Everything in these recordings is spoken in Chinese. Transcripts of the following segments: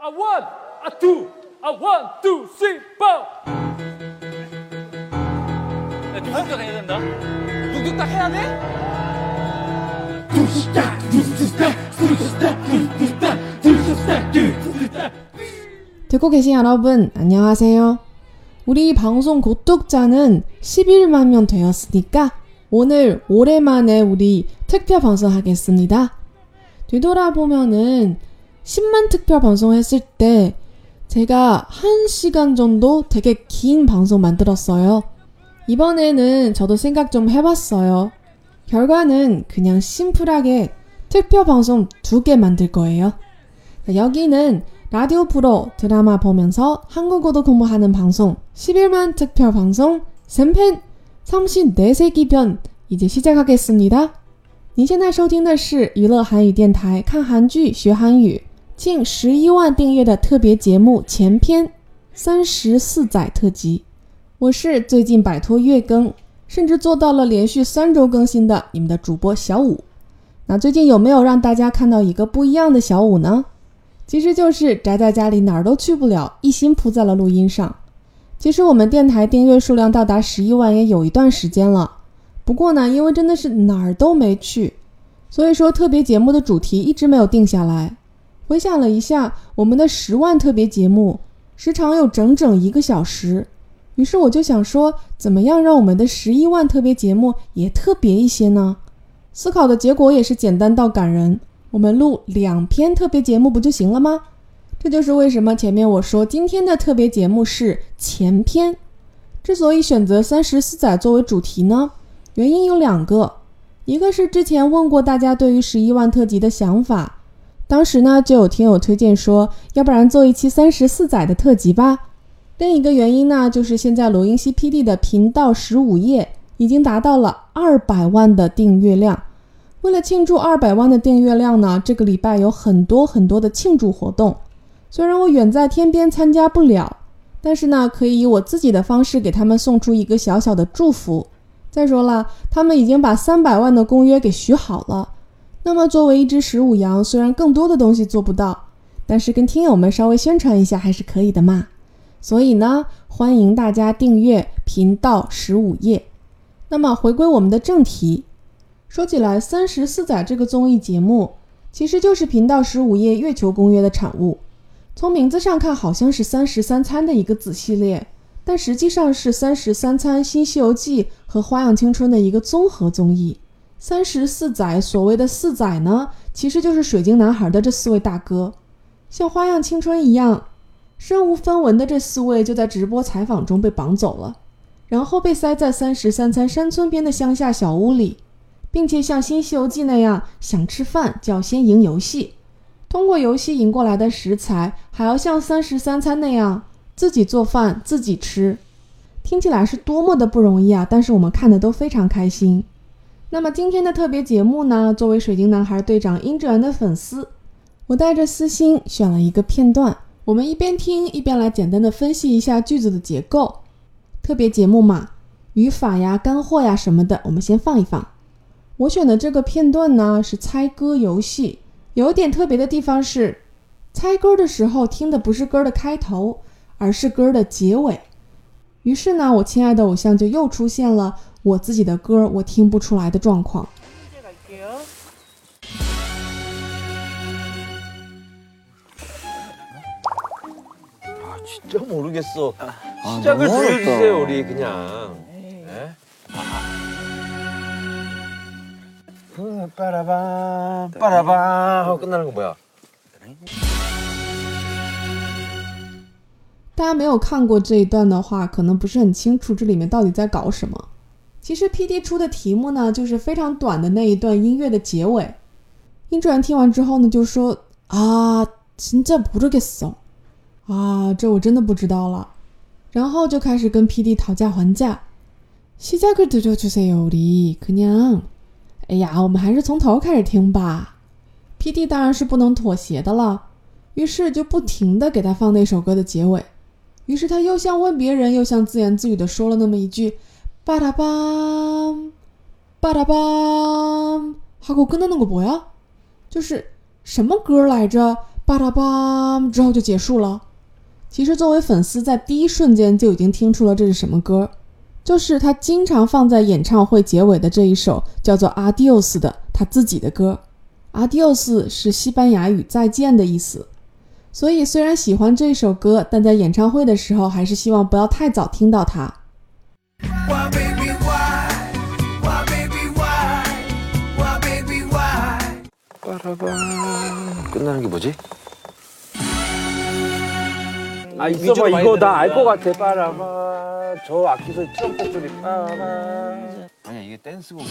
A one, a two, a one, two, three, four. 야, 뚝뚝딱 해야 된다. 뚝뚝딱 해야 돼? 듣고 계신 여러분, 안녕하세요. 우리 방송 구독자는 11만 명 되었으니까 오늘 오랜만에 우리 특별 방송하겠습니다. 되돌아보면은 10만 특별 방송했을 때 제가 1시간 정도 되게 긴 방송 만들었어요. 이번에는 저도 생각 좀 해봤어요. 결과는 그냥 심플하게 특별 방송 두 개 만들 거예요. 여기는 라디오 프로 드라마 보면서 한국어도 공부하는 방송 11만 특별 방송 3편 34세기 편 이제 시작하겠습니다. 您现在收听的是娱乐韩语电台看韩剧学韩语 近11万订阅的特别节目前篇三十四载特辑。我是最近摆脱月更，甚至做到了连续三周更新的你们的主播小五。那最近有没有让大家看到一个不一样的小五呢？其实就是宅在家里哪儿都去不了，一心扑在了录音上。其实我们电台订阅数量到达十一万也有一段时间了，不过呢，因为真的是哪儿都没去，所以说特别节目的主题一直没有定下来。回想了一下，我们的十万特别节目时长有整整一个小时，于是我就想说，怎么样让我们的十一万特别节目也特别一些呢？思考的结果也是简单到感人。我们录两篇特别节目不就行了吗？这就是为什么前面我说今天的特别节目是前篇。之所以选择三十四载作为主题呢，原因有两个，一个是之前问过大家对于十一万特辑的想法，当时呢就有听友推荐说，要不然做一期三十四载的特辑吧。另一个原因呢，就是现在罗英熙 PD 的频道十五页已经达到了二百万的订阅量。为了庆祝二百万的订阅量呢，这个礼拜有很多很多的庆祝活动。虽然我远在天边参加不了，但是呢，可以以我自己的方式给他们送出一个小小的祝福。再说了，他们已经把三百万的公约给许好了。那么作为一只十五羊，虽然更多的东西做不到，但是跟听友们稍微宣传一下还是可以的嘛。所以呢，欢迎大家订阅频道十五页。那么回归我们的正题。说起来，《三十四载》这个综艺节目其实就是频道十五夜月球公约的产物。从名字上看，好像是《三十三餐》的一个子系列，但实际上是《三十三餐》《新西游记》和《花样青春》的一个综合综艺。三十四载所谓的四载呢，其实就是水晶男孩的这四位大哥，像《花样青春》一样，身无分文的这四位就在直播采访中被绑走了，然后被塞在《三十三餐》山村边的乡下小屋里。并且像《新西游记》那样，想吃饭就要先赢游戏，通过游戏赢过来的食材，还要像《三十三餐》那样自己做饭自己吃，听起来是多么的不容易啊！但是我们看的都非常开心。那么今天的特别节目呢？作为水晶男孩队长殷志源的粉丝，我带着私心选了一个片段，我们一边听一边来简单的分析一下句子的结构。特别节目嘛，语法呀、干货呀什么的，我们先放一放。我选的这个片段呢是猜歌游戏，有点特别的地方是，猜歌的时候听的不是歌的开头，而是歌的结尾。于是呢，我亲爱的偶像就又出现了我自己的歌我听不出来的状况。 진짜 모르겠어. 아, 시작을 너무 어렵다. 보여주세요 우리 그냥. 네? 음, 빠라밤 빠라밤 하고 끝나는 거 뭐야? 大家没有看过这一段的话，可能不是很清楚这里面到底在搞什么。 其实 P.D 出的题目呢，就是非常短的那一段音乐的结尾。殷志源听完之后呢，就说：“啊，진짜모르겠어， 啊，这我真的不知道了。”然后就开始跟 P.D 讨价还价。시작을들려주세요우리그냥，哎呀，我们还是从头开始听吧。P.D 当然是不能妥协的了，于是就不停的给他放那首歌的结尾。于是他又像问别人，又像自言自语的说了那么一句：“ 巴拉邦，巴拉邦。”하고끝나는거뭐야？就是什么歌来着？ 巴拉巴之后就结束了。其实作为粉丝，在第一瞬间就已经听出了这是什么歌，就是他经常放在演唱会结尾的这一首叫做《Adios》的他自己的歌。Adios 是西班牙语“再见”的意思，所以虽然喜欢这首歌，但在演唱会的时候还是希望不要太早听到它。 빠라밤 끝나는 게 뭐지? 아 위주로 있어봐 많이 이거 나 알 들으니까. 것 같아 빠라밤 저 악기 소리 트럼펫 소리 빠라밤 아니야 이게 댄스곡이야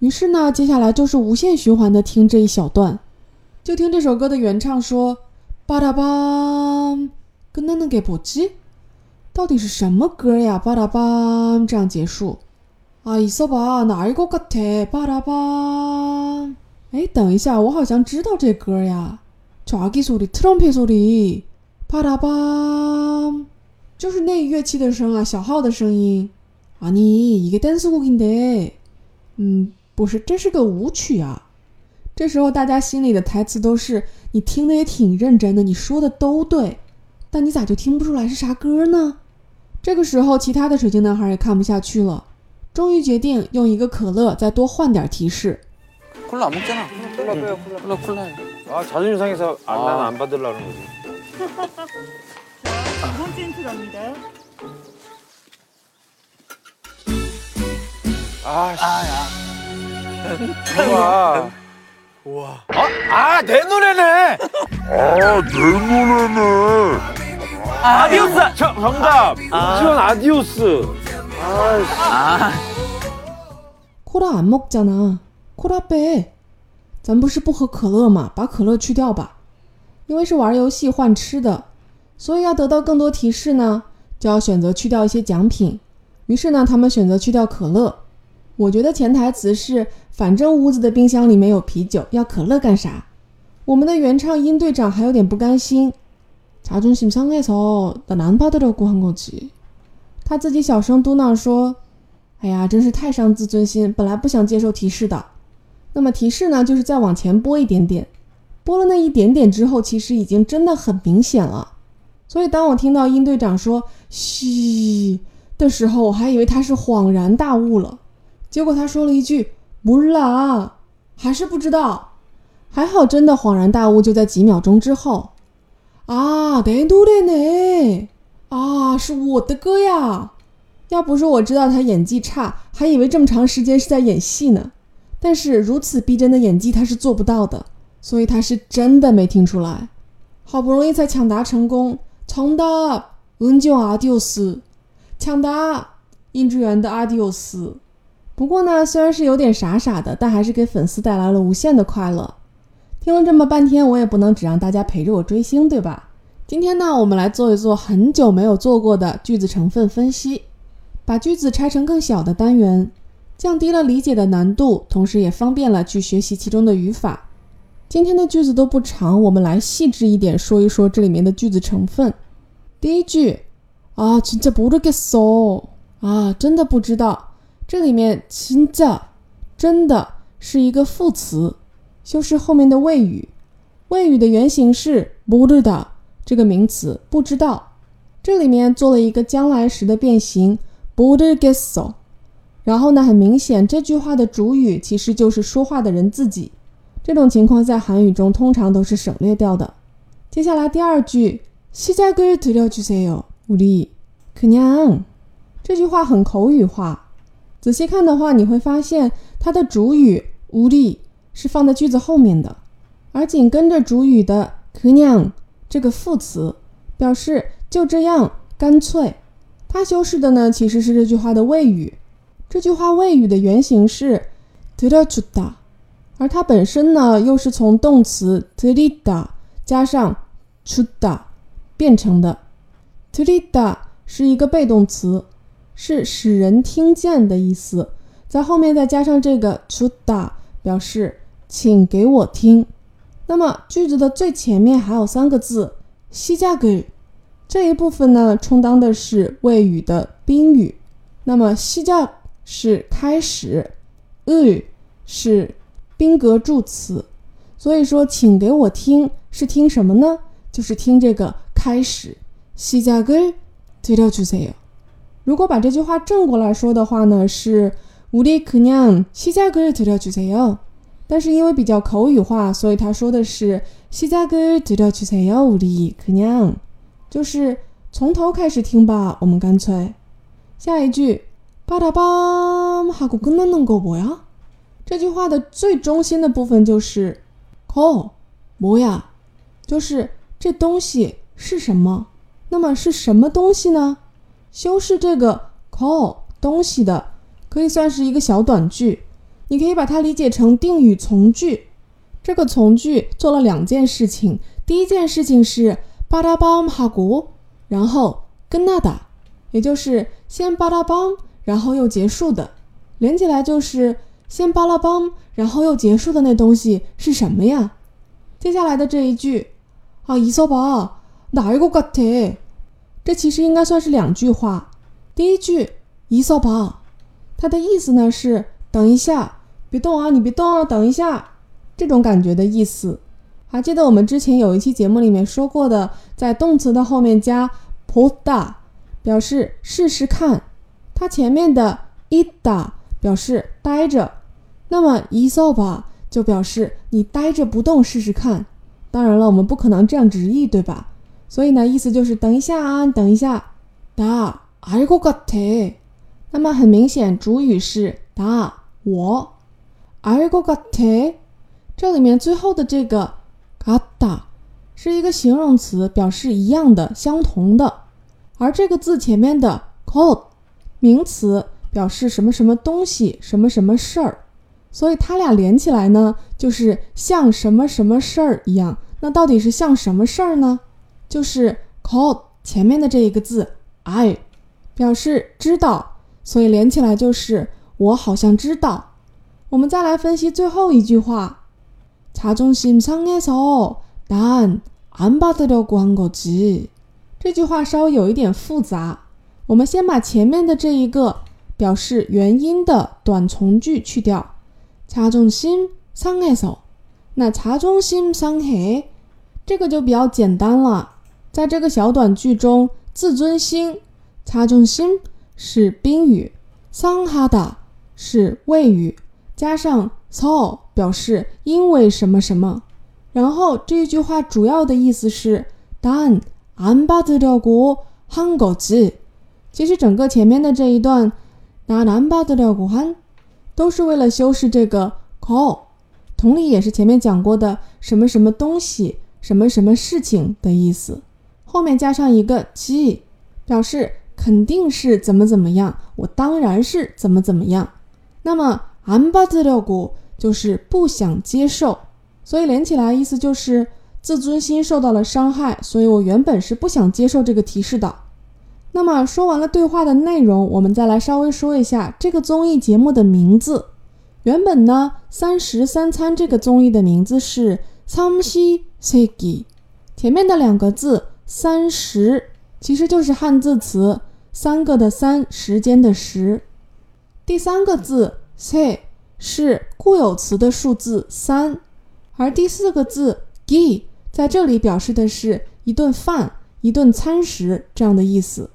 于是呢，接下来就是无限循环的听这一小段，就听这首歌的原唱说：“巴拉巴，跟那那给不记，到底是什么歌呀？巴拉巴这样结束。 啊，있어봐나알것같아巴拉巴。哎，等一下，我好像知道这歌呀。저아기소리트럼펫소리巴拉巴，就是那乐器的声啊，小号的声音。아니이게댄스곡인데，嗯。”不是，这是个舞曲啊！这时候大家心里的台词都是：你听的也挺认真的，你说的都对，但你咋就听不出来是啥歌呢？这个时候，其他的水晶男孩也看不下去了， 终于决定用一个可乐再多换点提示。 콜라 안 먹잖아. 콜라 빼요 콜라 콜라 콜라. 아 자존심 상해서 안, 아. 난안 받으려고 그러는 거지 두 번째 힌트랍니다. 아씨 우와 우와 아 내 노래네 아디오스 저, 정답 지원 아디오스 아씨 아, 코라 안 먹잖아. 코라 빼. 咱不是不喝可乐吗？把可乐去掉吧。因为是玩游戏换吃的，所以要得到更多提示呢，就要选择去掉一些奖品。于是呢，他们选择去掉可乐。我觉得潜台词是，反正屋子的冰箱里没有啤酒，要可乐干啥？我们的原唱殷队长还有点不甘心。자존심상해서난안받으려고한거지。他自己小声嘟囔说：“ 哎呀，真是太伤自尊心，本来不想接受提示的。那么提示呢，就是再往前拨一点点，拨了那一点点之后，其实已经真的很明显了。所以当我听到殷队长说“嘘”的时候，我还以为他是恍然大悟了，结果他说了一句“不啦”，还是不知道。还好，真的恍然大悟就在几秒钟之后。啊，得多的呢，啊，是我的歌呀。要不是我知道他演技差，还以为这么长时间是在演戏呢。但是如此逼真的演技他是做不到的，所以他是真的没听出来。好不容易才抢答成功，从的文就阿迪欧斯，抢答尹志源的阿迪欧斯。不过呢，虽然是有点傻傻的，但还是给粉丝带来了无限的快乐。听了这么半天，我也不能只让大家陪着我追星，对吧？今天呢，我们来做一做很久没有做过的句子成分分析。把句子拆成更小的单元。降低了理解的难度，同时也方便了去学习其中的语法。今天的句子都不长，我们来细致一点说一说这里面的句子成分。第一句啊，진짜모르겠어啊，真的不知道。这里面진짜真的是一个副词，修饰后面的谓语。谓语的原型是모르다这个名词，不知道。这里面做了一个将来时的变形， 모르겠어。然后呢，很明显，这句话的主语其实就是说话的人自己。这种情况在韩语中通常都是省略掉的。接下来第二句，시작을들려주세요，우리그냥。这句话很口语化，仔细看的话，你会发现它的主语우리是放在句子后面的，而紧跟着主语的그냥这个副词，表示就这样，干脆。 它修饰的呢其实是这句话的谓语。这句话谓语的原型是 tirotuda 而它本身呢又是从动词 terida 加上 truta 变成的 terida 是一个被动词是使人听见的意思。在后面再加上这个 truta 表示请给我听那么句子的最前面还有三个字西加给这一部分呢充当的是谓语的宾语。那么시작是开始，을是宾格助词， 所以说，请给我听是听什么呢？就是听这个开始。시작을들려주세요。如果把这句话正过来说的话呢，是우리그냥시작을들려주세요。但是因为比较口语化，所以他说的是시작을들려주세요。우리그냥 就是从头开始听吧。我们干脆下一句：巴达巴哈古格纳能够不呀？这句话的最中心的部分就是 “call” 不呀？就是这东西是什么？那么是什么东西呢？修饰这个 “call” 东西的，可以算是一个小短句。你可以把它理解成定语从句。这个从句做了两件事情。第一件事情是。巴达邦哈古，然后跟那达，也就是先巴达邦，然后又结束的，连起来就是先巴拉邦，然后又结束的那东西是什么呀？接下来的这一句啊，伊索巴哪一个같아这其实应该算是两句话。第一句伊索巴，它的意思呢是等一下，别动啊，你别动啊，等一下，这种感觉的意思。还记得我们之前有一期节目里面说过的，在动词的后面加 poda，表示试试看。它前面的 ida 表示待着，那么伊索巴就表示你待着不动试试看。当然了，我们不可能这样直译，对吧？所以呢，意思就是等一下啊，等一下。다알고같아那么很明显，主语是다我。알고같아这里面最后的这个 阿达是一个形容词，表示一样的、相同的。而这个字前面的 cold 名词表示什么什么东西、什么什么事儿，所以它俩连起来呢，就是像什么什么事儿一样。那到底是像什么事儿呢？就是 cold 前面的这一个字 I 表示知道，所以连起来就是我好像知道。我们再来分析最后一句话자존심상해서난안받으려고한거지这句话稍微有一点复杂，我们先把前面的这一个表示原因的短从句去掉。자존심상해서那자존심상해这个就比较简单了。在这个小短句中，自尊心，擦重心是宾语，桑哈达是谓语，加上 so 表示因为什么什么。然后这一句话主要的意思是但안받으려고한거 지。 其实整个前面的这一段，나안받으려고 한， 都是为了修饰这个 call。同理，也是前面讲过的什么什么东西、什么什么事情的意思。后面加上一个 g，表示肯定是怎么怎么样，我当然是怎么怎么样。那么안받으려고 就是不想接受，所以连起来意思就是自尊心受到了伤害，所以我原本是不想接受这个提示的。那么说完了对话的内容，我们再来稍微说一下这个综艺节目的名字。原本呢，三十三餐这个综艺的名字是삼시세 끼， 前面的两个字。三十其实就是汉字词“三个”的“三”时间的“时”。第三个字 “se” 是固有词的数字三，而第四个字 “gi” 在这里表示的是一顿饭、一顿餐食这样的意思。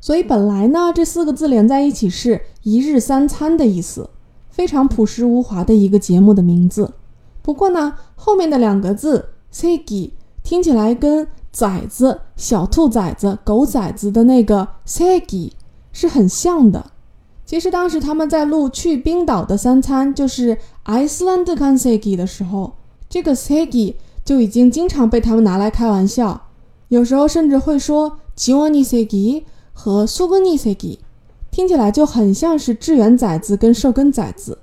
所以本来呢，这四个字连在一起是一日三餐的意思，非常朴实无华的一个节目的名字。不过呢，后面的两个字 “segi” 听起来跟崽子、小兔崽子、狗崽子的那个 segi 是很像的。其实当时他们在录去冰岛的三餐，就是 Iceland c a n s e g i 的时候，这个 segi 就已经经常被他们拿来开玩笑，有时候甚至会说吉 i 尼 a n i segi 和 s u g n i segi，听起来就很像是志源崽子跟寿根崽子。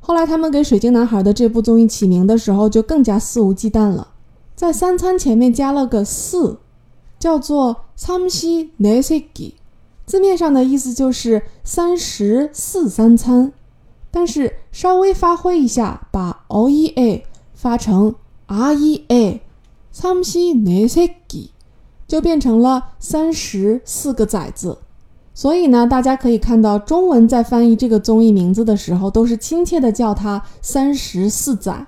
后来他们给水晶男孩的这部综艺起名的时候，就更加肆无忌惮了，在三餐前面加了个四，叫做 Samsi n e s e g i 字面上的意思就是三十四三餐，但是稍微发挥一下，把 o e a 发成 r e a，삼시네세 기， 就变成了三十四个崽子。所以呢，大家可以看到中文在翻译这个综艺名字的时候，都是亲切的叫它三十四载。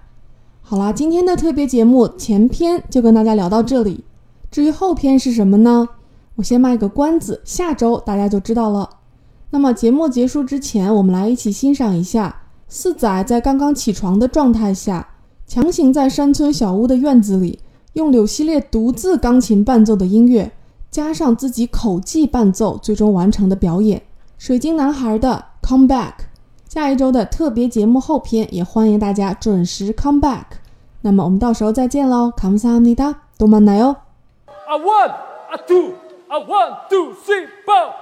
好啦，今天的特别节目前篇就跟大家聊到这里。至于后篇是什么呢？ 我先卖个关子，下周大家就知道了。那么节目结束之前，我们来一起欣赏一下四仔在刚刚起床的状态下，强行在山村小屋的院子里，用柳熙烈独自钢琴伴奏的音乐，加上自己口技伴奏，最终完成的表演。水晶男孩的《Come Back》。下一周的特别节目后篇也欢迎大家准时 come back。那么我们到时候再见喽，감사합니다，또만나요。 아 one, 아 two, 아, 원, 투, 쓰리, 포! 야,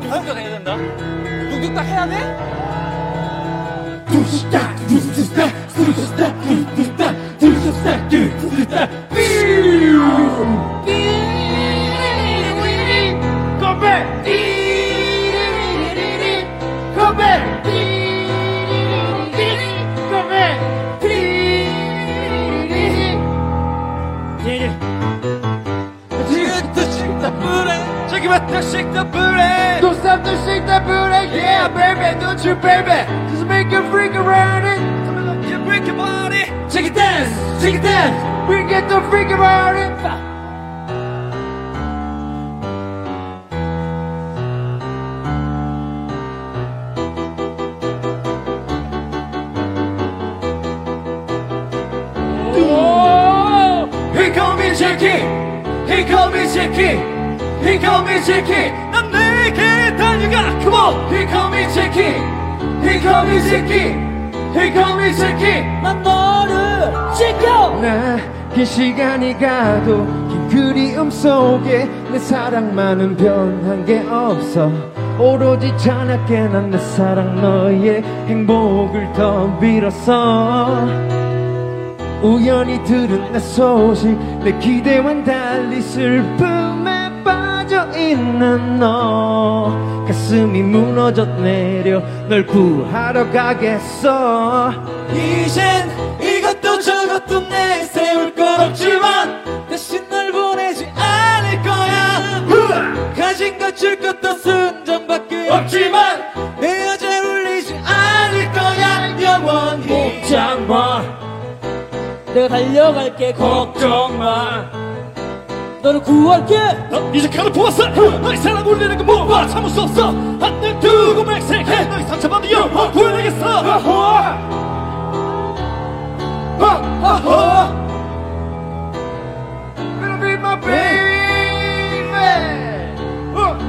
뚝뚝딱 해야 된다. 뚝뚝딱 해야 돼? 뚝뚝딱, 뚝뚝딱, 뚝뚝딱, 뚝뚝딱, 뚝뚝딱, 뚝뚝딱, 삐우! 삐우! 컴백! 삐우! 컴백! Don't stop to shake that booty, yeah, baby, don't you, baby? Just make a freak around it. You break your body. Shake it dance, shake it dance. We get the freak around it. He call me Jackie, he call me Jackie, he call me Jackie. 난 내게 달려가, come on. He call me Jackie, he call me Jackie, he call me Jackie. 난 너를 지켜. 나그 시간이 가도 긴 그리움 속에 내 사랑만은 변한 게 없어. 오로지 찬양게 난 내 사랑 너의 행복을 더 빌었어. 우연히 들은 내 소식 내 기대와는 달리 빠져 있는 너. 가슴이 무너져 내려 널 구하러 가겠어. 이젠 이것도 저것도 내세울 건 없지만 대신 널 보내지 않을 거야. 가진 것 줄 것도 순정밖에 없지만 내 여자 울리지 않을 거야. 영원히. 꼼짝 마. 내가 달려갈게. 걱정 마 너를 구할게. 넌 이제 칼을 보았어. 너의 사랑 울리는 그 몸과 참을 수 없어. 한눈 두고 백색해. 너의 상처받은 영혼 어. 구해내겠어. 어. 어. Gonna be my 네. baby.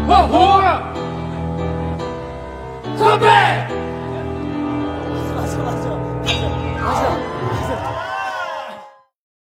아호아 Come back.